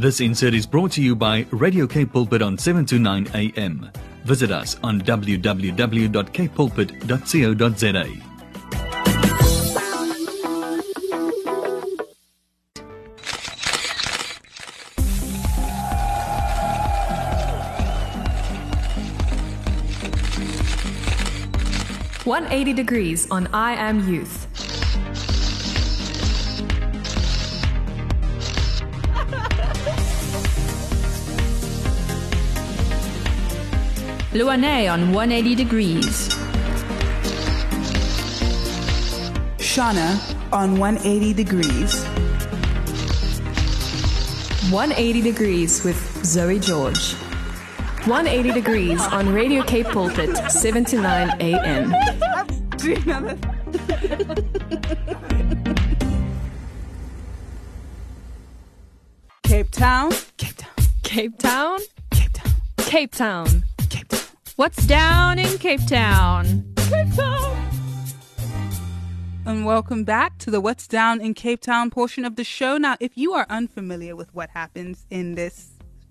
This insert is brought to you by Radio Cape Pulpit on 7 to 9 a.m. Visit us on www.capepulpit.co.za. One eighty degrees on I Am Youth. Luane on 180 degrees. Shauna on 180 degrees. 180 degrees with Zoe George. 180 degrees on Radio Cape Pulpit, 7 to 9 a.m. Do another. Cape Town. Cape Town. Cape Town? Cape Town. Cape Town. What's down in Cape Town? Cape Town. And welcome back to the What's Down in Cape Town portion of the show. Now, if you are unfamiliar with what happens in this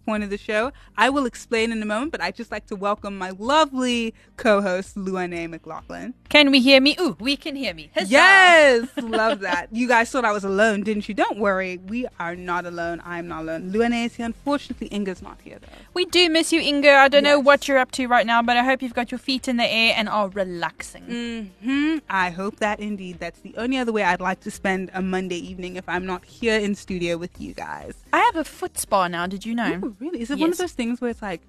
point of the show, I will explain in a moment, but I'd just like to welcome my lovely co host, Luane McLaughlin. Can we hear me? Ooh, we can hear me. Huzzah! Yes, love that. You guys thought I was alone, didn't you? Don't worry, we are not alone. I'm not alone. Luane is here. Unfortunately, Inga's not here though. We do miss you, Inga. I don't know what you're up to right now, but I hope you've got your feet in the air and are relaxing. Hmm. I hope that indeed. That's the only other way I'd like to spend a Monday evening if I'm not here in studio with you guys. I have a foot spa now. Did you know? Ooh, really? Is it one of those things where it's like,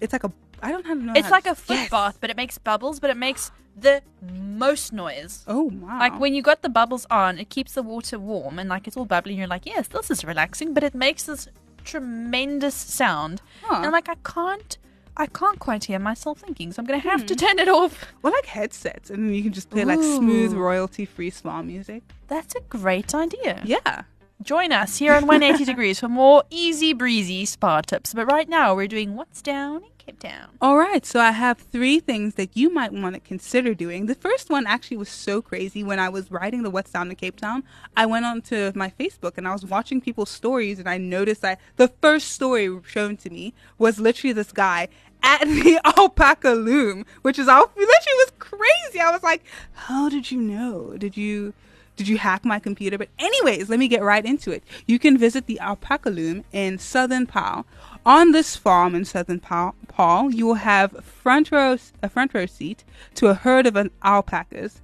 it's like a, I don't know. It's like to- a foot Yes. bath, but it makes bubbles, but it makes the most noise. Oh wow! Like when you got the bubbles on, it keeps the water warm and like it's all bubbly. And you're like, yes, this is relaxing, but it makes this tremendous sound. Huh. And I'm like, I can't, I can't quite hear myself thinking, so I'm gonna have Hmm. to turn it off. Well, like headsets, and then you can just play like smooth, royalty-free spa music. That's a great idea. Yeah. Join us here on 180 Degrees for more easy breezy spa tips. But right now, we're doing what's down in Cape Town. All right, so I have three things that you might want to consider doing. The first one actually was so crazy. When I was writing the What's Down in Cape Town, I went onto my Facebook and I was watching people's stories, and I noticed that the first story shown to me was literally this guy at the alpaca loom, which is all literally was crazy. I was like, "How did you know? Did you?" Did you hack my computer? But anyways, let me get right into it. You can visit the alpaca loom in Southern Paarl. On this farm in Southern Paarl, you will have front row a front row seat to a herd of alpacas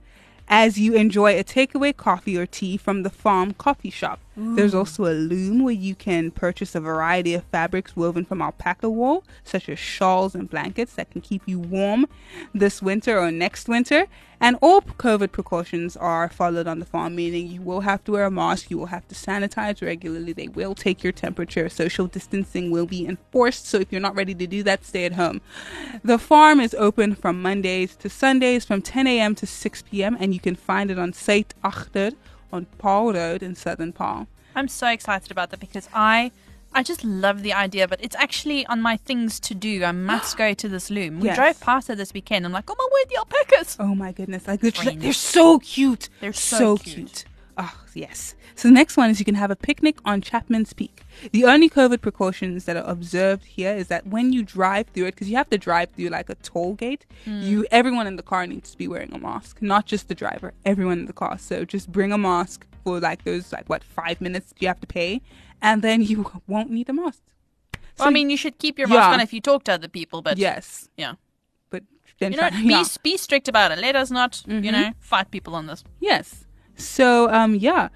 as you enjoy a takeaway coffee or tea from the farm coffee shop. There's mm. also a loom where you can purchase a variety of fabrics woven from alpaca wool, such as shawls and blankets that can keep you warm this winter or next winter. And all COVID precautions are followed on the farm, meaning you will have to wear a mask, you will have to sanitize regularly, they will take your temperature, social distancing will be enforced. So if you're not ready to do that, stay at home. The farm is open from Mondays to Sundays from 10 a.m. to 6 p.m. and you can find it on Site Achter on Paarl Road in Southern Paarl. I'm so excited about that because I. I just love the idea, but it's actually on my things to do. I must go to this loom. We Yes. drove past it this weekend. I'm like, oh my word, the alpacas! Oh my goodness! Like Brain. they're so cute. They're so cute. Oh yes. So the next one is you can have a picnic on Chapman's Peak. The only COVID precautions that are observed here is that when you drive through it, because you have to drive through like a toll gate, Hmm. you everyone in the car needs to be wearing a mask, not just the driver. Everyone in the car. So just bring a mask for like those like what five minutes you have to pay, and then you won't need a mask. Well, I mean, you should keep your mask Yeah. on if you talk to other people, but yes, yeah. but then You know, try- be, yeah. be strict about it. Let us not, Mm-hmm. you know, fight people on this. Yes. So, um, yeah.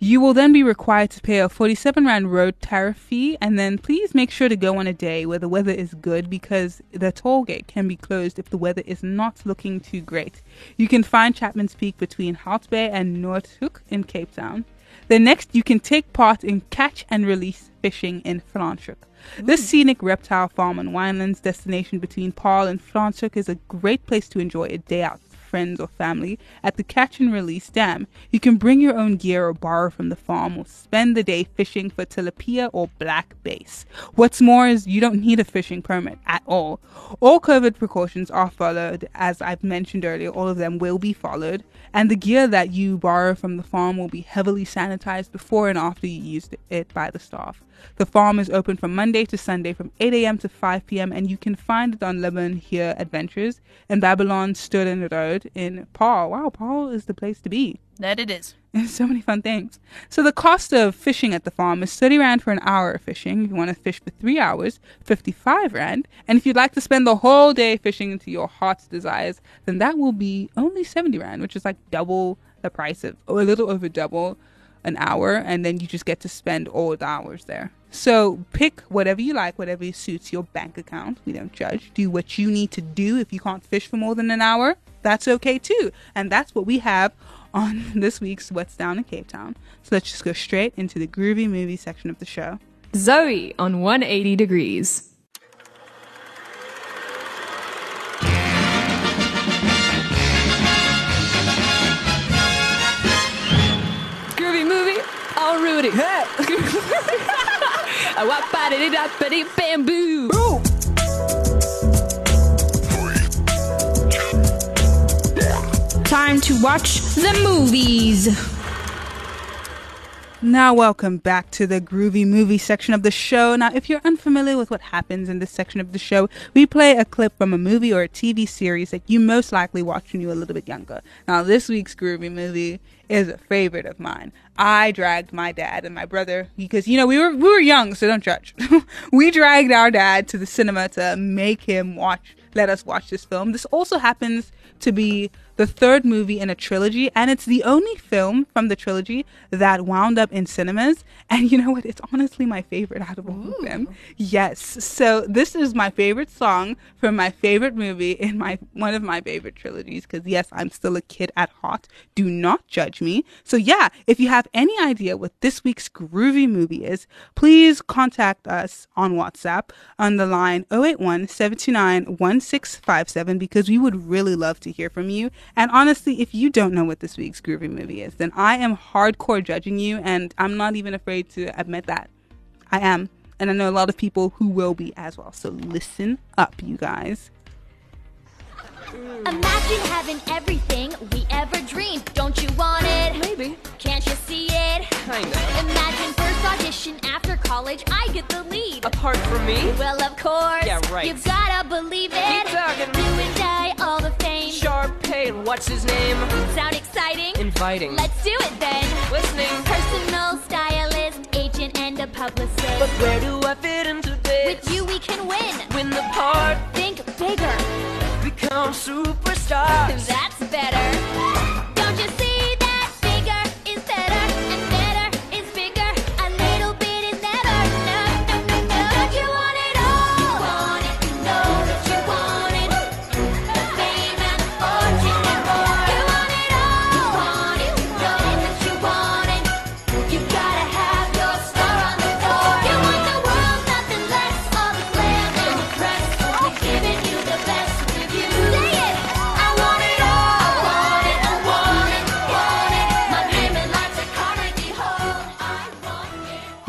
You will then be required to pay a 47 Rand road tariff fee, and then please make sure to go on a day where the weather is good because the toll gate can be closed if the weather is not looking too great. You can find Chapman's Peak between Hout Bay and Noordhoek in Cape Town. Then next, you can take part in catch and release fishing in Franschhoek. This scenic reptile farm and winelands destination between Paarl and Franschhoek is a great place to enjoy a day out friends or family at the catch and release dam. You can bring your own gear or borrow from the farm or spend the day fishing for tilapia or black bass. What's more is you don't need a fishing permit at all. All COVID precautions are followed, as I've mentioned earlier, all of them will be followed, and the gear that you borrow from the farm will be heavily sanitized before and after you use it by the staff. The farm is open from Monday to Sunday from 8 a.m. to 5 p.m. and you can find it on Le Bonheur Adventures in Babylonstoren Road in Paarl. Wow, Paarl is the place to be. That it is. so many fun things. So the cost of fishing at the farm is 30 rand for an hour of fishing. If you want to fish for three hours, 55 rand. And if you'd like to spend the whole day fishing into your heart's desires, then that will be only 70 rand, which is like double the price of, or a little over double an hour and then you just get to spend all the hours there. So pick whatever you like, whatever suits your bank account. We don't judge. Do what you need to do. If you can't fish for more than an hour, that's okay too. And that's what we have on this week's What's Down in Cape Town. So let's just go straight into the groovy movie section of the show. Zoe on 180 Degrees. All Rudy. Hey. bamboo. Time to watch the movies. Now, welcome back to the groovy movie section of the show. Now, if you're unfamiliar with what happens in this section of the show, we play a clip from a movie or a TV series that you most likely watched when you were a little bit younger. Now, this week's groovy movie is a favorite of mine. I dragged my dad and my brother because you know we were we were young, so don't judge. we dragged our dad to the cinema to make him watch, let us watch this film. This also happens to be the third movie in a trilogy, and it's the only film from the trilogy that wound up in cinemas. And you know what? It's honestly my favorite out of all of them. Yes. So this is my favorite song from my favorite movie in my one of my favorite trilogies. Because yes, I'm still a kid at heart. Do not judge me. So yeah, if you have any idea what this week's groovy movie is, please contact us on WhatsApp on the line 081 729 1657 because we would really love to hear from you. And honestly, if you don't know what this week's groovy movie is, then I am hardcore judging you, and I'm not even afraid to admit that. I am. And I know a lot of people who will be as well. So listen up, you guys. Imagine having everything we ever dreamed. Don't you want it? Maybe. Can't you see it? Kinda. Imagine first audition after college, I get the lead. Apart from me? Well, of course. Yeah, right. You've gotta believe it. Keep talking. And die, all the fame. Sharpay, what's his name? Sound exciting? Inviting. Let's do it then. Listening. Personal stylist, agent, and a publicist. But where do I fit into this? With you, we can win. Win the part, Think bigger. Become superstars. That's better.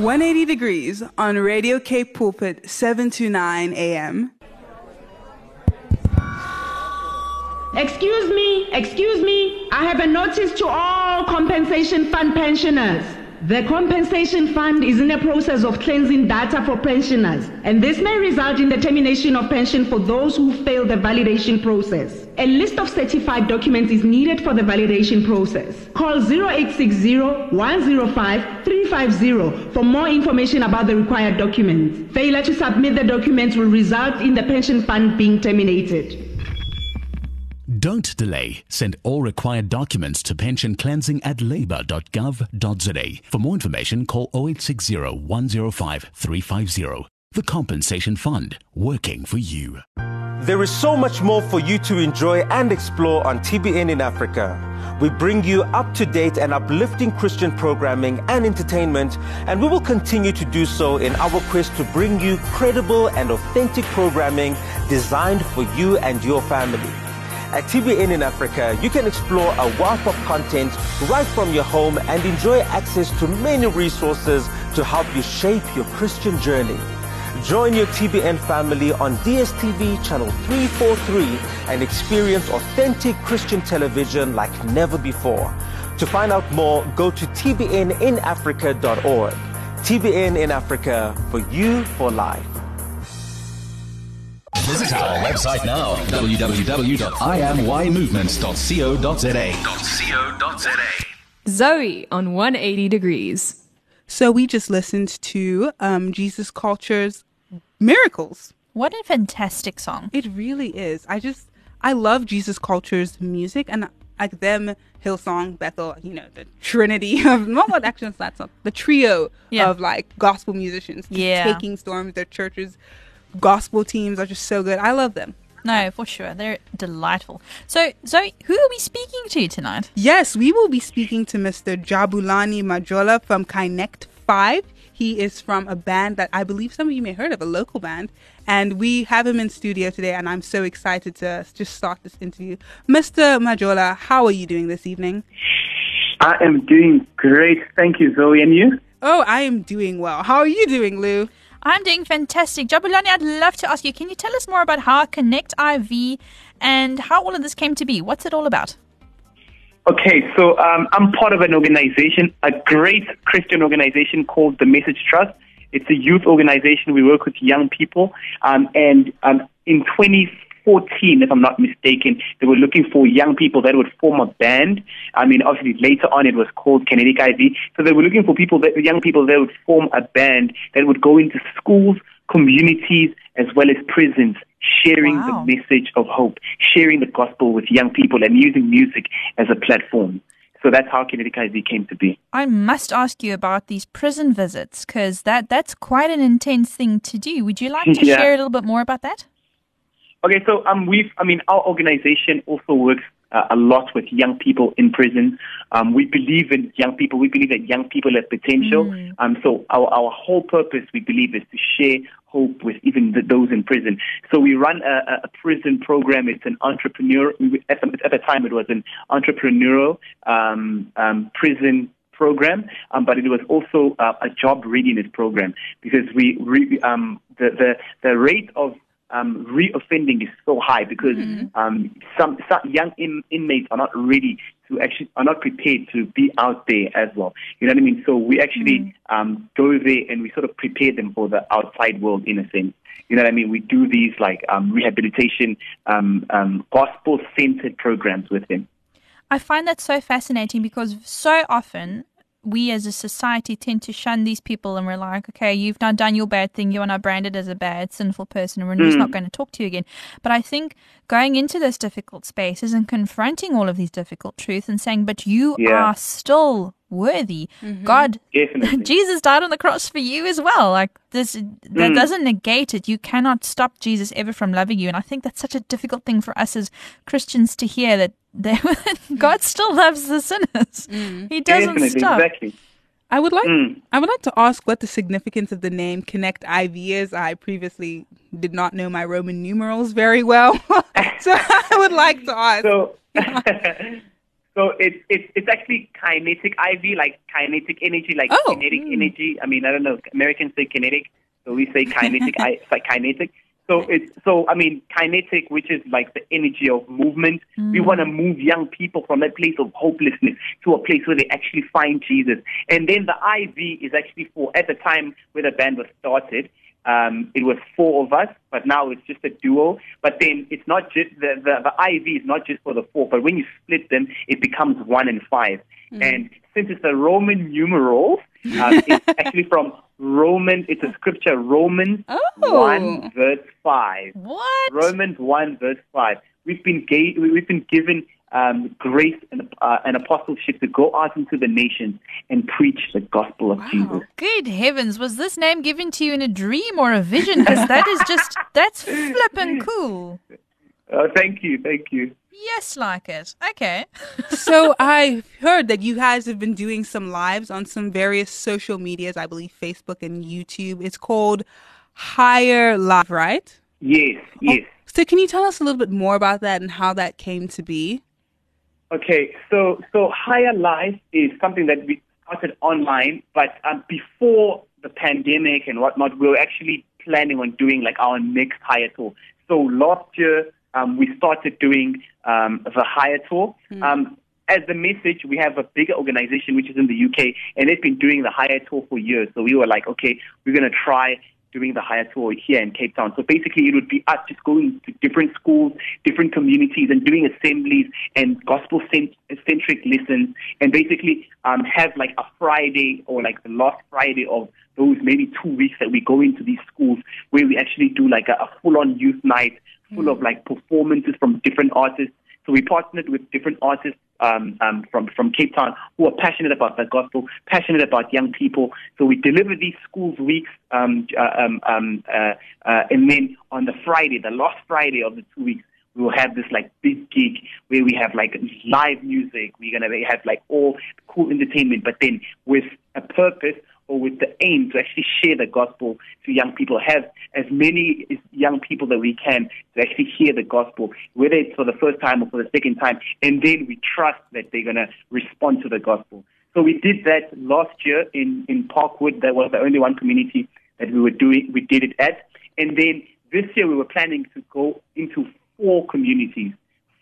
180 degrees on Radio Cape Pulpit 729 AM. Excuse me, excuse me. I have a notice to all compensation fund pensioners. The compensation fund is in the process of cleansing data for pensioners, and this may result in the termination of pension for those who fail the validation process. A list of certified documents is needed for the validation process. Call 0860 105 350 for more information about the required documents. Failure to submit the documents will result in the pension fund being terminated. Don't delay. Send all required documents to pension cleansing at labour.gov.za. For more information, call 0860 105 350. The Compensation Fund, working for you. There is so much more for you to enjoy and explore on TBN in Africa. We bring you up to date and uplifting Christian programming and entertainment, and we will continue to do so in our quest to bring you credible and authentic programming designed for you and your family. At TBN in Africa, you can explore a wealth of content right from your home and enjoy access to many resources to help you shape your Christian journey. Join your TBN family on DSTV channel 343 and experience authentic Christian television like never before. To find out more, go to tbninafrica.org. TBN in Africa, for you for life. Visit our website now www.imymovements.co.za. Zoe on 180 degrees. So we just listened to um, Jesus Culture's Miracles. What a fantastic song. It really is. I just I love Jesus Culture's music and like them Hillsong, Bethel, you know, the trinity of not what actually it's not the trio Yeah. of like gospel musicians just Yeah. taking storms. Their churches gospel teams are just so good. I love them. No, for sure. They're delightful. So, Zoe, who are we speaking to tonight? Yes, we will be speaking to Mr. Jabulani Majola from Kinect 5. He is from a band that I believe some of you may have heard of, a local band. And we have him in studio today, and I'm so excited to just start this interview. Mr. Majola, how are you doing this evening? I am doing great. Thank you, Zoe. And you? Oh, I am doing well. How are you doing, Lou? I'm doing fantastic. Jabulani, I'd love to ask you, can you tell us more about how Connect IV and how all of this came to be? What's it all about? Okay, so um, I'm part of an organization, a great Christian organization called the Message Trust. It's a youth organization. We work with young people. Um, and um, in 2014, if I'm not mistaken, they were looking for young people that would form a band. I mean, obviously later on it was called Kinetic IV. So they were looking for people, that, young people that would form a band that would go into schools, communities, as well as prisons, sharing Wow. the message of hope, sharing the gospel with young people and using music as a platform. So that's how Kinetic IV came to be. I must ask you about these prison visits because that, that's quite an intense thing to do. Would you like to Yeah. share a little bit more about that? Okay, so um, we've, I mean, our organization also works uh, a lot with young people in prison. Um, we believe in young people. We believe that young people have potential. Um, so our, our whole purpose, we believe, is to share hope with even the, those in prison. So we run a, a- a prison program. It's an entrepreneur. At the, at the time, it was an entrepreneurial um, um, prison program, um, but it was also uh, a job readiness program because we re, um, the, the the rate of um, reoffending is so high because um, some, some young in, inmates are not ready to actually are not prepared to be out there as well. You know what I mean? So we actually um, go there and we sort of prepare them for the outside world in a sense. You know what I mean? We do these like um, rehabilitation, um, um, gospel centered programs with them. I find that so fascinating because so often we as a society tend to shun these people and we're like, okay, you've now done your bad thing. You are now branded as a bad, sinful person and we're just Mm. not going to talk to you again. But I think going into those difficult spaces and confronting all of these difficult truths and saying, but you Yeah. are still worthy. God, Definitely. Jesus died on the cross for you as well. Like this, that Mm. doesn't negate it. You cannot stop Jesus ever from loving you. And I think that's such a difficult thing for us as Christians to hear that they, God still loves the sinners. He doesn't Definitely, stop. exactly. I would like Mm. I would like to ask what the significance of the name Connect IV is. I previously did not know my Roman numerals very well, so I would like to ask. So, so it's it's it's actually kinetic IV, like kinetic energy, like Oh. kinetic energy. I mean, I don't know. Americans say kinetic, so we say kinetic. I, it's like kinetic. So it's so I mean kinetic, which is like the energy of movement. We want to move young people from that place of hopelessness to a place where they actually find Jesus. And then the IV is actually for at the time where the band was started. Um, it was four of us, but now it's just a duo. But then it's not just the, the the IV is not just for the four, but when you split them, it becomes one and five. And since it's a Roman numeral, um, it's actually from Roman. It's a scripture, Romans Oh. one verse five. What? Romans one verse five. We've been ga- we've been given um, grace and, uh, and apostleship to go out into the nations and preach the gospel of Jesus. Good heavens, was this name given to you in a dream or a vision? Because that is just, that's flippin' cool. Uh, thank you, thank you. Yes, like it. Okay. so I heard that you guys have been doing some lives on some various social medias, I believe Facebook and YouTube. It's called Higher Life, right? Yes, yes. So can you tell us a little bit more about that and how that came to be? Okay, so so Higher Life is something that we started online, but um, before the pandemic and whatnot, we were actually planning on doing like our next Higher Tour. So last year, um, we started doing um, the Higher Tour. Um, as the message, we have a bigger organization which is in the UK, and they've been doing the Higher Tour for years. So we were like, okay, we're going to try doing the higher tour here in Cape Town. So basically, it would be us just going to different schools, different communities, and doing assemblies and gospel centric lessons, and basically um, have like a Friday or like the last Friday of those maybe two weeks that we go into these schools where we actually do like a, a full on youth night full of like performances from different artists. So we partnered with different artists um, um, from from Cape Town who are passionate about the gospel, passionate about young people. So we deliver these schools weeks, um, uh, um, um, uh, uh, and then on the Friday, the last Friday of the two weeks, we will have this like big gig where we have like live music. We're gonna have like all cool entertainment, but then with a purpose or with the aim to actually share the gospel to young people, have as many young people that we can to actually hear the gospel, whether it's for the first time or for the second time, and then we trust that they're going to respond to the gospel. So we did that last year in, in Parkwood. That was the only one community that we were doing, we did it at. And then this year we were planning to go into four communities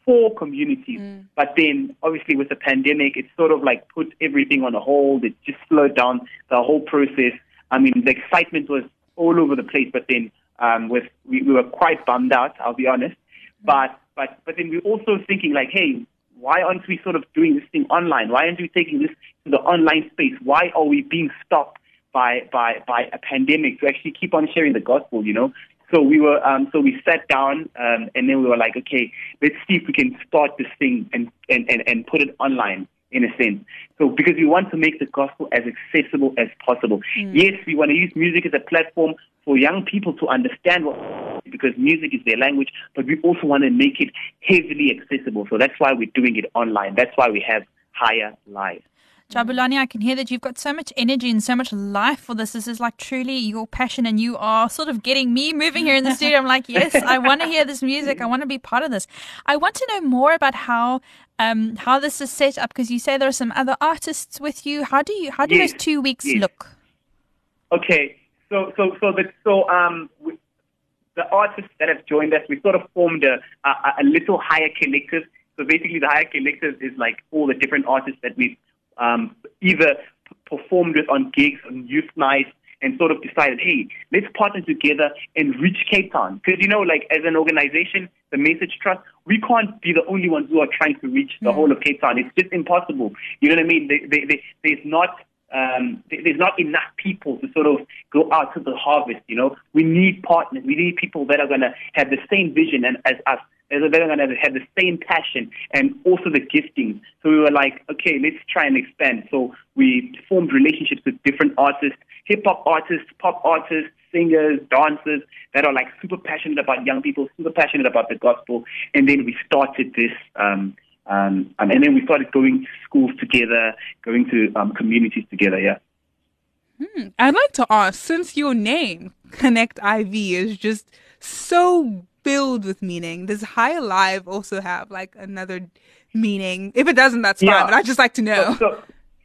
four communities. But then, obviously, with the pandemic, it sort of like put everything on a hold. It just slowed down the whole process. I mean, the excitement was all over the place. But then, um, with we, we were quite bummed out. I'll be honest. But but but then we're also thinking like, hey, why aren't we sort of doing this thing online? Why aren't we taking this to the online space? Why are we being stopped by by by a pandemic to actually keep on sharing the gospel? You know. So we were, um, so we sat down, um, and then we were like, okay, let's see if we can start this thing and, and, and, and put it online in a sense. So because we want to make the gospel as accessible as possible. Yes, we want to use music as a platform for young people to understand what, because music is their language, but we also want to make it heavily accessible. So that's why we're doing it online. That's why we have Higher Live. Jabulani, I can hear that you've got so much energy and so much life for this. This is like truly your passion, and you are sort of getting me moving here in the studio. I'm like, yes, I want to hear this music. I want to be part of this. I want to know more about how um, how this is set up because you say there are some other artists with you. How do you how do Yes, those two weeks yes. look? Okay, so so so the so um we, the artists that have joined us, we sort of formed a, a a little higher collective. So basically, the higher collective is like all the different artists that we've um, either p- performed with on gigs on youth nights. And sort of decided, hey, let's partner together and reach Cape Town. Because you know, like as an organization, the Message Trust, we can't be the only ones who are trying to reach the whole of Cape Town. It's just impossible. You know what I mean? They, they, they, there's not um, there's not enough people to sort of go out to the harvest. You know, we need partners. We need people that are going to have the same vision and as us. That are going to have the same passion and also the gifting. So we were like, okay, let's try and expand. So we formed relationships with different artists, hip hop artists, pop artists, singers, dancers that are like super passionate about young people, super passionate about the gospel. And then we started this. Um, um, um, and then we started going to schools together, going to um, communities together. Yeah. Hmm. I'd like to ask, since your name, Connect IV, is just so filled with meaning, does High Alive also have like another meaning? If it doesn't, that's fine, Yeah. but I'd just like to know. So, so,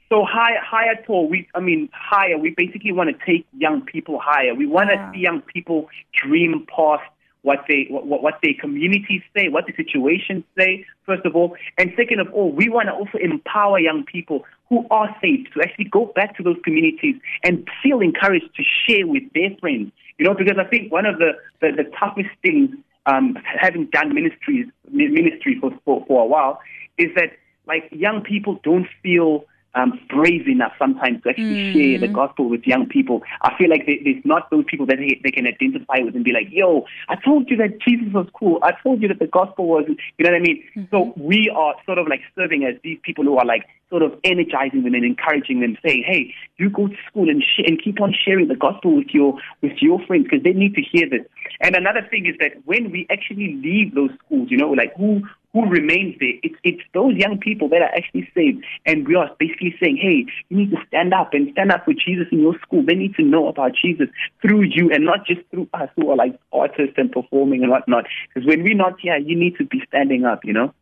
so higher, higher tour. We, I mean, higher. We basically want to take young people higher. We want to see young people dream past what they, what, what what their communities say, what the situations say. First of all, and second of all, we want to also empower young people who are safe to actually go back to those communities and feel encouraged to share with their friends. You know, because I think one of the the, the toughest things, um, having done ministries ministry for, for for a while, is that like young people don't feel um, brave enough sometimes to actually share the gospel with young people. I feel like they, there's not those people that they, they can identify with and be like, yo, I told you that Jesus was cool. I told you that the gospel was, you know what I mean? So we are sort of like serving as these people who are like sort of energizing them and encouraging them, saying, "Hey, you go to school and sh- and keep on sharing the gospel with your with your friends because they need to hear this." And another thing is that when we actually leave those schools, you know, like who who remains there? It's it's those young people that are actually saved, and we are basically saying, "Hey, you need to stand up and stand up for Jesus in your school. They need to know about Jesus through you, and not just through us who are like artists and performing and whatnot. Because when we're not here, you need to be standing up. You know."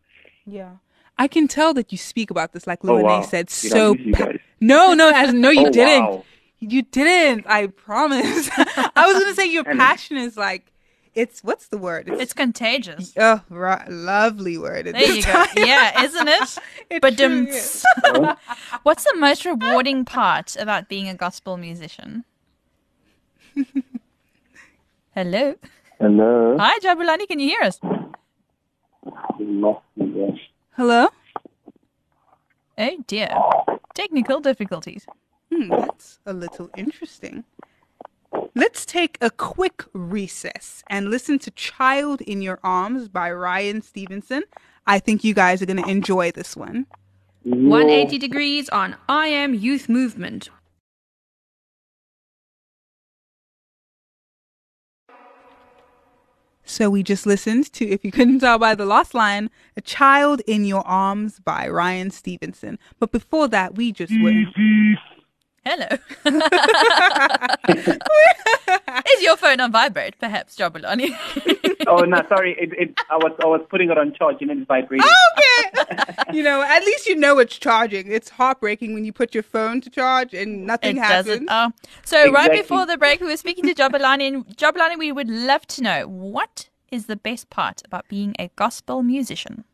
Yeah. I can tell that you speak about this, like Oh, wow. said, Did so. lose? No, no, as no, you Oh, didn't. wow. You didn't. I promise. I was gonna say your passion is like, it's what's the word? It's contagious. Oh, right, lovely word. There this you go. Yeah, isn't it? It but truly is. what's the most rewarding part about being a gospel musician? Hello. Hello. Hi, Jabulani. Can you hear us? Hello. Oh dear. Technical difficulties. Hmm, that's a little interesting. Let's take a quick recess and listen to Child in Your Arms by Ryan Stevenson. I think you guys are going to enjoy this one. 180 degrees on I Am Youth Movement. So we just listened to, if you couldn't tell by the last line, A Child in Your Arms by Ryan Stevenson. But before that, we just went. Hello. Is your phone on vibrate, perhaps, Jabulani? oh no, sorry. It, it, I was I was putting it on charge and it's vibrating. Okay. you know, at least you know it's charging. It's heartbreaking when you put your phone to charge and nothing It happens. doesn't. Oh. So right before the break, we were speaking to Jabulani, and Jabulani, we would love to know what is the best part about being a gospel musician.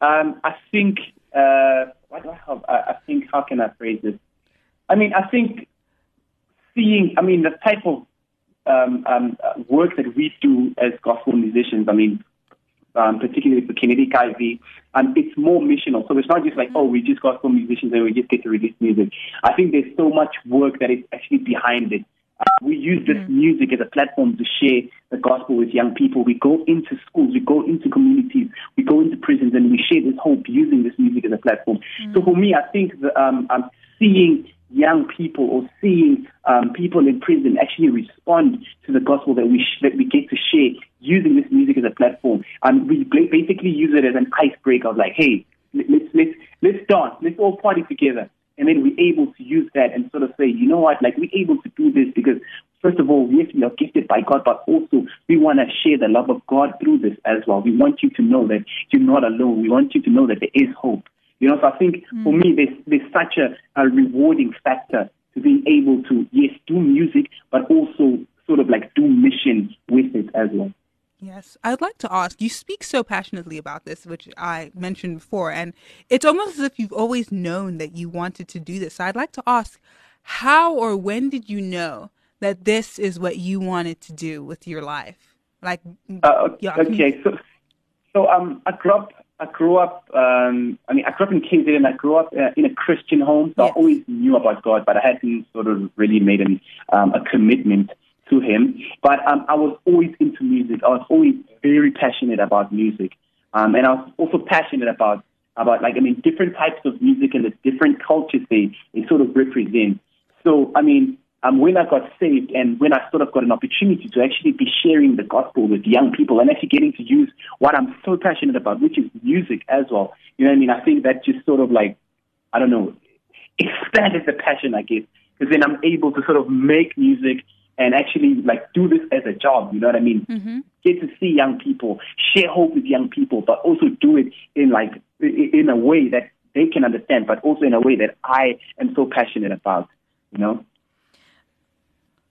Um, I think, uh, what do I have? I, I think, how can I phrase this? I mean, I think seeing, I mean, the type of um, um, work that we do as gospel musicians, I mean, um, particularly for Kinetic IV, um, it's more missional. So it's not just like, oh, we're just gospel musicians and we just get to release music. I think there's so much work that is actually behind it. Uh, we use this music as a platform to share the gospel with young people. We go into schools, we go into communities, we go into prisons, and we share this hope using this music as a platform. So for me, I think the, um, um, seeing young people or seeing um, people in prison actually respond to the gospel that we sh- that we get to share using this music as a platform, and we ba- basically use it as an icebreaker of like, hey, let's let's let's dance, let's all party together. And then we're able to use that and sort of say, you know what, like we're able to do this because, first of all, yes, we are gifted by God, but also we want to share the love of God through this as well. We want you to know that you're not alone. We want you to know that there is hope. You know, so I think for me, there's, there's such a, a rewarding factor to being able to, yes, do music, but also sort of like do mission with it as well. Yes, I'd like to ask. You speak so passionately about this, which I mentioned before, and it's almost as if you've always known that you wanted to do this. So I'd like to ask, how or when did you know that this is what you wanted to do with your life? Like, Uh, yeah, okay, so so um, I grew up. I grew up. Um, I mean, I grew up in KZN. I grew up uh, in a Christian home, so I always knew about God, but I hadn't sort of really made an, um, a commitment to Him. But um, I was always into music. I was always very passionate about music, um, and I was also passionate about about like I mean different types of music and the different cultures they they sort of represent. So I mean, um, when I got saved and when I sort of got an opportunity to actually be sharing the gospel with young people and actually getting to use what I'm so passionate about, which is music as well. You know what I mean? I think that just sort of like, I don't know, expanded the passion, I guess, because then I'm able to sort of make music and actually like do this as a job. You know what I mean? Mm-hmm. Get to see young people, share hope with young people, but also do it in like in a way that they can understand, but also in a way that I am so passionate about. You know?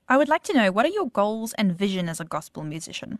I would like to know what are your goals and vision as a gospel musician?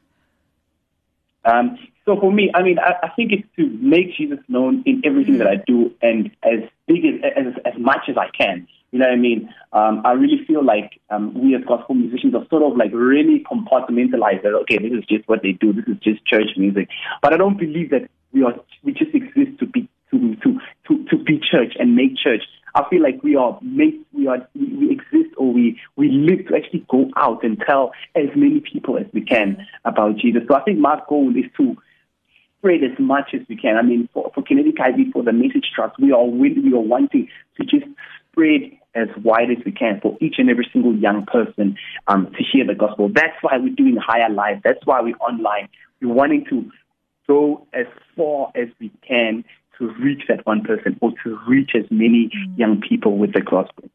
Um, so for me, I mean, I, I think it's to make Jesus known in everything that I do and as big as, as as much as I can. You know what I mean? Um, I really feel like um, we as gospel musicians are sort of like really compartmentalized. That okay, this is just what they do. This is just church music. But I don't believe that we are we just exist to be to to to, to be church and make church. I feel like we are made, we are we, exist or we we live to actually go out and tell as many people as we can about Jesus. So I think my goal is to spread as much as we can. I mean, for, for Kinetic IV, for the message trust, we are willing, we are wanting to just spread as wide as we can for each and every single young person um, to hear the gospel. That's why we're doing higher live. That's why we're online. We're wanting to go as far as we can to reach that one person or to reach as many young people with the gospel.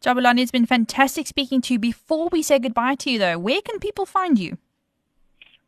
Jabulani, it's been fantastic speaking to you. Before we say goodbye to you, though, where can people find you?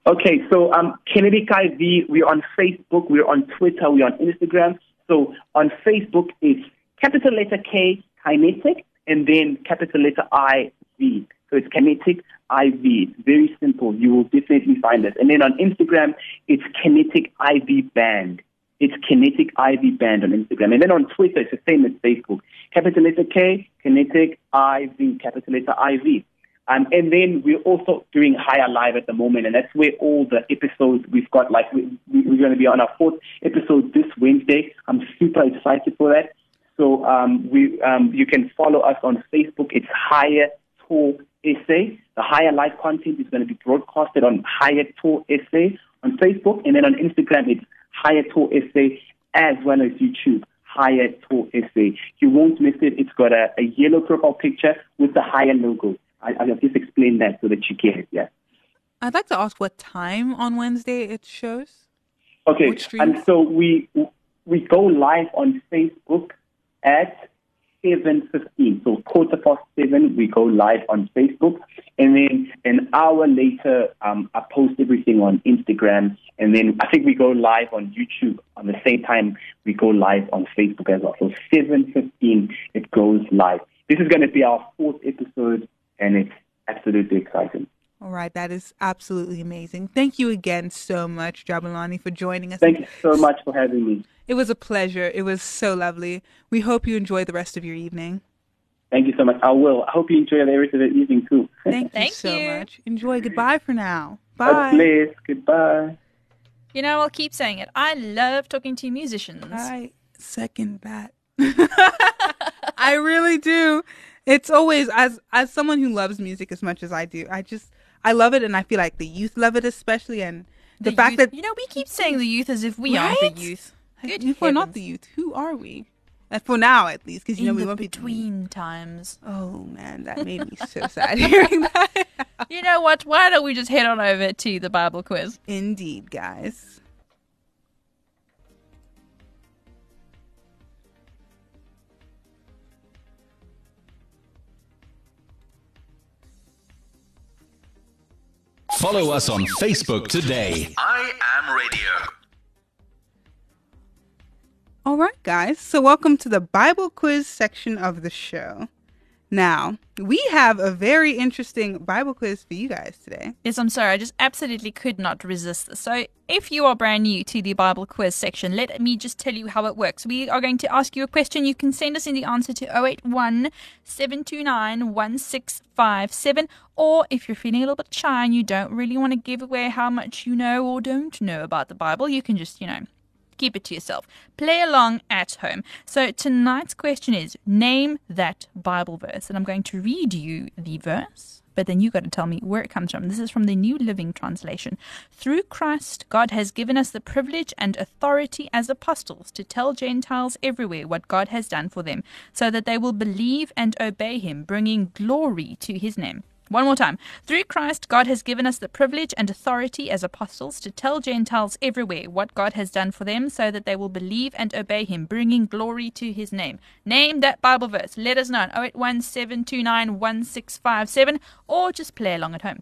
Okay, so um, Kinetic IV, we're on Facebook, we're on Twitter, we're on Instagram. So on Facebook, it's capital letter K, Kinetic, and then capital letter I, V. So it's Kinetic IV. It's very simple. You will definitely find us. And then on Instagram, it's Kinetic IV Band. It's Kinetic IV Band on Instagram. And then on Twitter, it's the same as Facebook. Capital letter K, Kinetic IV, capital letter IV. Um, and then we're also doing higher live at the moment, and that's where all the episodes we've got. Like we, we're going to be on our fourth episode this Wednesday. I'm super excited for that. So um, we, um, you can follow us on Facebook. It's Higher Tour SA. The higher live content is going to be broadcasted on Higher Tour SA on Facebook, and then on Instagram it's Higher Tour SA as well as YouTube. Higher Tour SA. You won't miss it. It's got a, a yellow profile picture with the Higher logo. I, I'll just explain that so that you get it. Yeah. I'd like to ask what time on Wednesday it shows. Okay, and so we we go live on Facebook at seven fifteen. So quarter past seven, we go live on Facebook, and then an hour later, um, I post everything on Instagram, and then I think we go live on YouTube on the same time we go live on Facebook as well. So seven fifteen, it goes live. This is going to be our fourth episode, and it's absolutely exciting. All right, that is absolutely amazing. Thank you again so much, Jabulani, for joining us. Thank you so much for having me. It was a pleasure. It was so lovely. We hope you enjoy the rest of your evening. Thank you so much. I will. I hope you enjoy the rest of the evening too. Thank you so much. Enjoy. Goodbye for now. God Bye. bless. Goodbye. You know, I'll keep saying it. I love talking to musicians. I second that. I really do. It's always as as someone who loves music as much as I do. I just I love it, and I feel like the youth love it especially. And the, The fact youth- that you know, we keep saying the youth as if we aren't the youth. Good if we're not the youth, who are we? And for now, at least, because you know we won't be. between times. Oh man, that made me so sad hearing that. You know what? Why don't we just head on over to the Bible quiz? Indeed, guys. Follow us on Facebook today. I am radio. All right, guys. So, welcome to the Bible quiz section of the show. Now, we have a very interesting Bible quiz for you guys today. Yes, I'm sorry. I just absolutely could not resist this. So, if you are brand new to the Bible quiz section, let me just tell you how it works. We are going to ask you a question. You can send us in the answer to 081 729 1657. Or if you're feeling a little bit shy and you don't really want to give away how much you know or don't know about the Bible, you can just, you know, keep it to yourself. Play along at home. So tonight's question is name that Bible verse. And I'm going to read you the verse, but then you got to tell me where it comes from. This is from the New Living Translation. Through Christ, God has given us the privilege and authority as apostles to tell Gentiles everywhere what God has done for them, so that they will believe and obey him, bringing glory to his name. One more time. Through Christ, God has given us the privilege and authority as apostles to tell Gentiles everywhere what God has done for them so that they will believe and obey Him, bringing glory to His name. Name that Bible verse. Let us know on 081 729 1657 or just play along at home.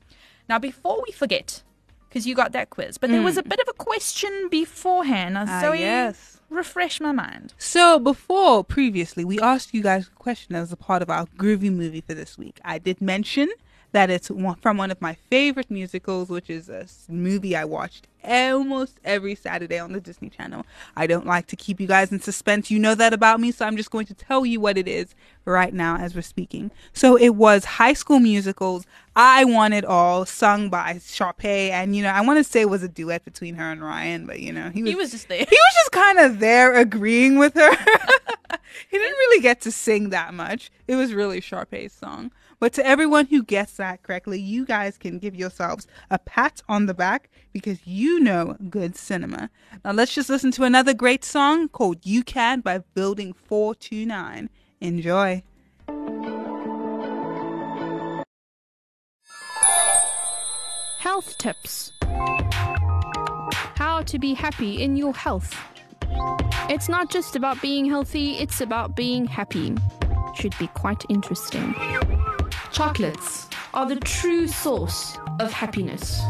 Now, before we forget, because you got that quiz, but there was a mm. bit of a question beforehand. Zoe, ah, yes. refresh my mind. So, before previously, we asked you guys a question as a part of our groovy movie for this week. I did mention that it's from one of my favorite musicals, which is a movie I watched almost every Saturday on the Disney Channel. I don't like to keep you guys in suspense. You know that about me, so I'm just going to tell you what it is right now as we're speaking. So, it was High School Musicals. I Want It All, sung by Sharpay, and you know, I want to say it was a duet between her and Ryan, but you know, he was, He was just there. he was just kind of there agreeing with her. he didn't really get to sing that much. It was really Sharpay's song. But to everyone who gets that correctly, you guys can give yourselves a pat on the back because you know good cinema. Now let's just listen to another great song called You Can by Building 429. Enjoy. Health tips. How to be happy in your health. It's not just about being healthy, it's about being happy. Should be quite interesting. Chocolates are the true source of happiness.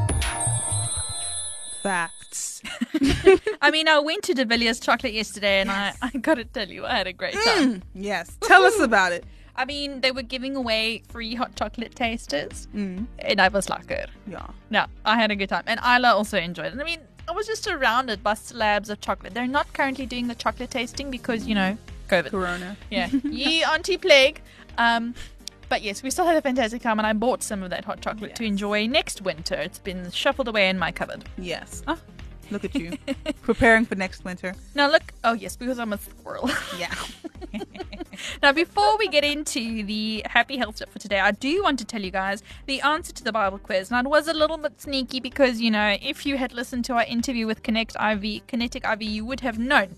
Facts. I mean, I went to De Villiers Chocolate yesterday, and I, I got to tell you, I had a great time. Mm, yes. Tell us about it. I mean, they were giving away free hot chocolate tasters, Mm. and I was like, it. Yeah. No, I had a good time, and Isla also enjoyed it. I mean, I was just surrounded by slabs of chocolate. They're not currently doing the chocolate tasting because you know, COVID. Corona. Yeah, ye anti-plague. Um, but yes, we still had a fantastic time, and I bought some of that hot chocolate to enjoy next winter. It's been shuffled away in my cupboard. Yes. Ah, look at you. Preparing for next winter. Now look, oh yes, because I'm a squirrel. Yeah. now, before we get into the happy health tip for today, I do want to tell you guys the answer to the Bible quiz. Now, it was a little bit sneaky because you know, if you had listened to our interview with Connect IV, Kinetic IV, you would have known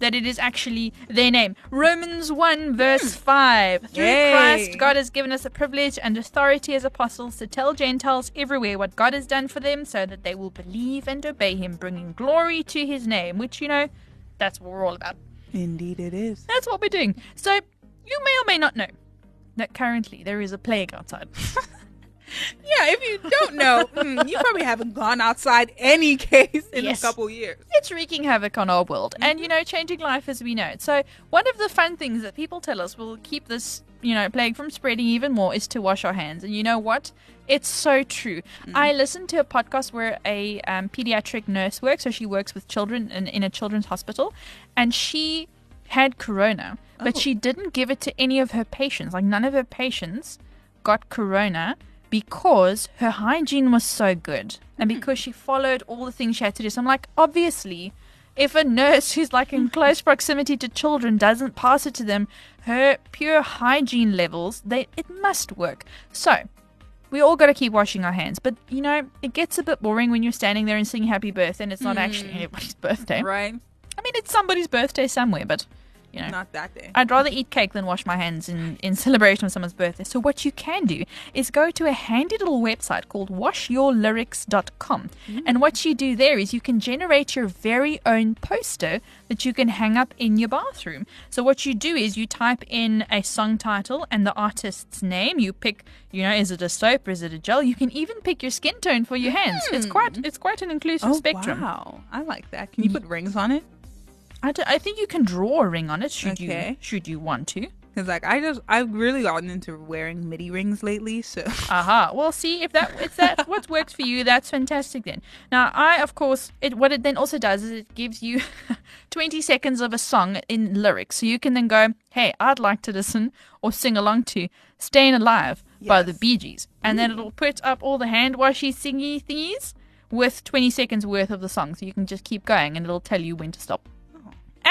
that it is actually their name. Romans 1, verse hmm. 5. Through Yay. Christ, God has given us a privilege and authority as apostles to tell Gentiles everywhere what God has done for them so that they will believe and obey Him, bringing glory to His name, which, you know, that's what we're all about. Indeed, it is. That's what we're doing. So, you may or may not know that currently there is a plague outside. Yeah, if you don't know, mm, you probably haven't gone outside any case in Yes. a couple years. it's wreaking havoc on our world and, you know, changing life as we know it. So, one of the fun things that people tell us will keep this, you know, plague from spreading even more is to wash our hands. And you know what? It's so true. I listened to a podcast where a um, pediatric nurse works, so she works with children in, in a children's hospital, and she had corona, but she didn't give it to any of her patients. Like, none of her patients got corona because her hygiene was so good and hmm. because she followed all the things she had to do. So I'm like, obviously, if a nurse who's like in hmm. close proximity to children doesn't pass it to them, her pure hygiene levels, they it must work. So we all got to keep washing our hands, but you know it gets a bit boring when you're standing there and singing happy birthday, and it's not actually hmm. anybody's birthday. Right? I mean, it's somebody's birthday somewhere, but you know, Not that day. I'd rather eat cake than wash my hands in, in celebration of someone's birthday. So, what you can do is go to a handy little website called washyourlyrics.com. Mm. And what you do there is you can generate your very own poster that you can hang up in your bathroom. So, what you do is you type in a song title and the artist's name. You pick, you know, is it a soap or is it a gel? You can even pick your skin tone for your hands. It's hmm. quite it's quite an inclusive Oh, spectrum. wow. I like that. Can you mm-hmm. put rings on it? I, I think you can draw a ring on it should you should you want to. Because, like, I just, I've really gotten into wearing midi rings lately, so. Aha. Well, see if that if that what works for you, that's fantastic. Then now, I of course it what it then also does is it gives you twenty seconds of a song in lyrics, so you can then go, hey, I'd like to listen or sing along to "Staying Alive" by the Bee Gees, and then it'll put up all the hand washy singy thingies with twenty seconds worth of the song, so you can just keep going, and it'll tell you when to stop.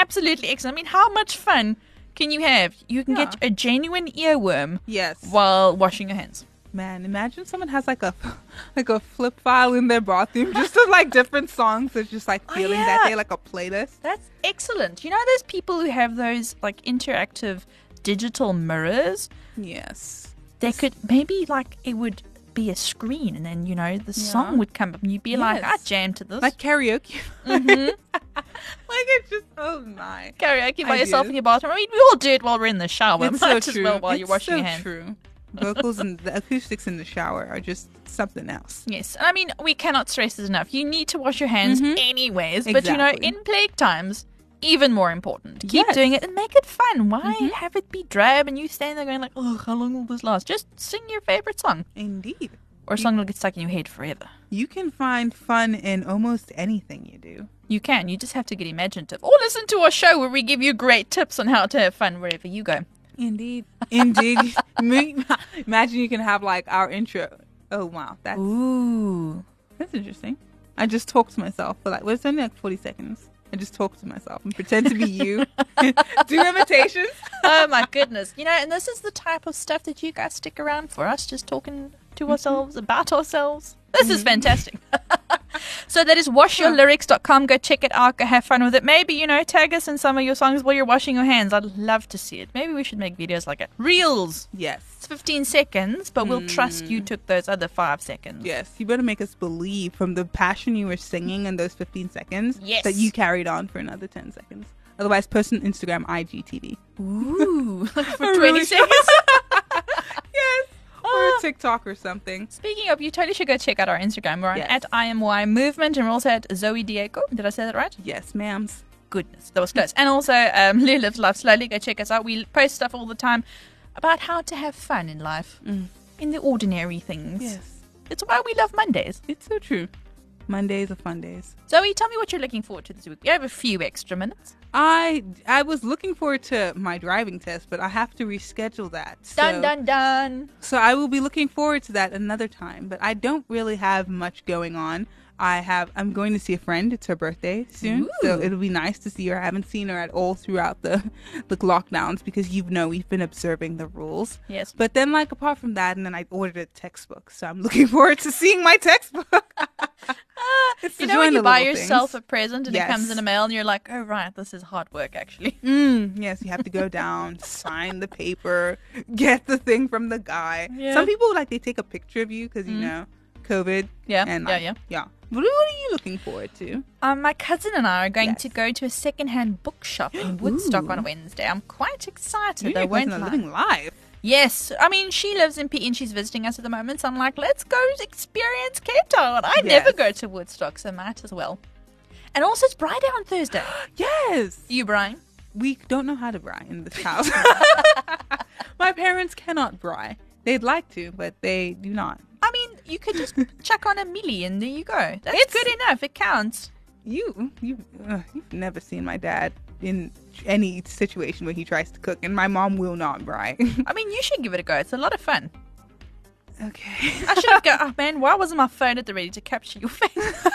Absolutely excellent. I mean, how much fun can you have? You can get a genuine earworm Yes. while washing your hands. Man, imagine someone has like a like a flip file in their bathroom just of like different songs. It's just like oh, feeling that yeah. day like a playlist. That's excellent. You know those people who have those like interactive digital mirrors? Yes. They could maybe like it would be a screen and then you know the song would come up and you'd be like, I Yes. jammed to this. Like karaoke. Mhm. like it's just oh my. karaoke by I yourself do. in your bathroom. I mean, we all do it while we're in the shower. It's Might so as true. well while It's you're washing so your hands. true. Vocals and the acoustics in the shower are just something else. Yes, and I mean we cannot stress this enough. You need to wash your hands anyways, but you know, Mm-hmm. In plague times, even more important. Keep Yes. Mm-hmm. doing it and make it fun. Why have it be drab and you stand there going like, "Oh, how long will this last?" Just sing your favorite song, Indeed. or a song that'll get stuck in your head forever. You can find fun in almost anything you do. You can. You just have to get imaginative, or listen to our show where we give you great tips on how to have fun wherever you go. Indeed. Indeed. Imagine you can have like our intro. Oh wow, that's Ooh, that's interesting. I just talked to myself for like, well, it's only like forty seconds. And just talk to myself and pretend to be you. Do imitations. oh my goodness. You know, and this is the type of stuff that you guys stick around for us, just talking to Mm-hmm. ourselves about ourselves. This is fantastic. so that is washyourlyrics.com. Go check it out. Go have fun with it. Maybe, you know, tag us in some of your songs while you're washing your hands. I'd love to see it. Maybe we should make videos like it. Reels. Yes. It's 15 seconds, but we'll trust you mm. took those other five seconds. Yes, you better make us believe from the passion you were singing in those 15 seconds Yes. that you carried on for another 10 seconds. Otherwise, post on Instagram IGTV. Ooh. for 20 really seconds. yes. Or a TikTok or something. Speaking of, you totally should go check out our Instagram. We're on Yes. at IMY Movement and we're also at Zoe Diego. Did I say that right? Yes, ma'ams. Goodness, that was close. And also, um, Lou Lives Life Slowly. Go check us out. We post stuff all the time about how to have fun in life, in the ordinary things. Yes. It's why we love Mondays. It's so true. Mondays are fun days. Zoe, tell me what you're looking forward to this week. We have a few extra minutes. I I was looking forward to my driving test, but I have to reschedule that. So, Dun dun dun. So I will be looking forward to that another time. But I don't really have much going on. I have I'm going to see a friend. It's her birthday soon, so it'll be nice to see her. I haven't seen her at all throughout the the lockdowns because you know we've been observing the rules. Yes. But then, like apart from that, and then I ordered a textbook, so I'm looking forward to seeing my textbook. It's You know when you buy yourself things. a present and it comes in the mail and you're like, oh, right, this is hard work actually. Mm, yes, you have to go down, sign the paper, get the thing from the guy. Yeah. Some people like they take a picture of you because you Mm. know COVID. Yeah, and yeah, like, yeah. yeah. What, what are you looking forward to? Um, my cousin and I are going Yes. to go to a secondhand bookshop in Woodstock on Wednesday. I'm quite excited. You're I won't living a lie. living life. Yes, I mean she lives in PE and she's visiting us at the moment. So I'm like, let's go experience Cape Town. I never go to Woodstock, so might as well. And also, it's Braai Day on Thursday. Yes. You, Brian? We don't know how to braai in this house. My parents cannot braai. They'd like to, but they do not. I mean, you could just chuck on a mielie and there you go. That's good enough. It counts. You, you, uh, you've never seen my dad in any situation where he tries to cook, and my mom will not braai. I mean, you should give it a go. It's a lot of fun. okay. I should have go. Oh man, why wasn't my phone at the ready to capture your face?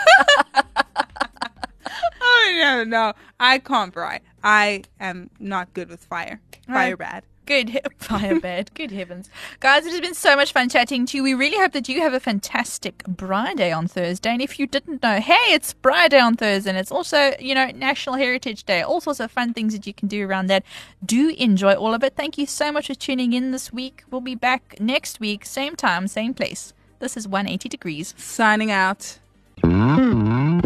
Oh no, no, I can't braai. I am not good with fire. Fire Right. bad. Good he- fire bed. Good heavens, guys! It has been so much fun chatting to you. We really hope that you have a fantastic Braai Day on Thursday. And if you didn't know, hey, it's Braai Day on Thursday, and it's also you know National Heritage Day. All sorts of fun things that you can do around that. Do enjoy all of it. Thank you so much for tuning in this week. We'll be back next week, same time, same place. This is 180 degrees. Signing out. Mm-hmm.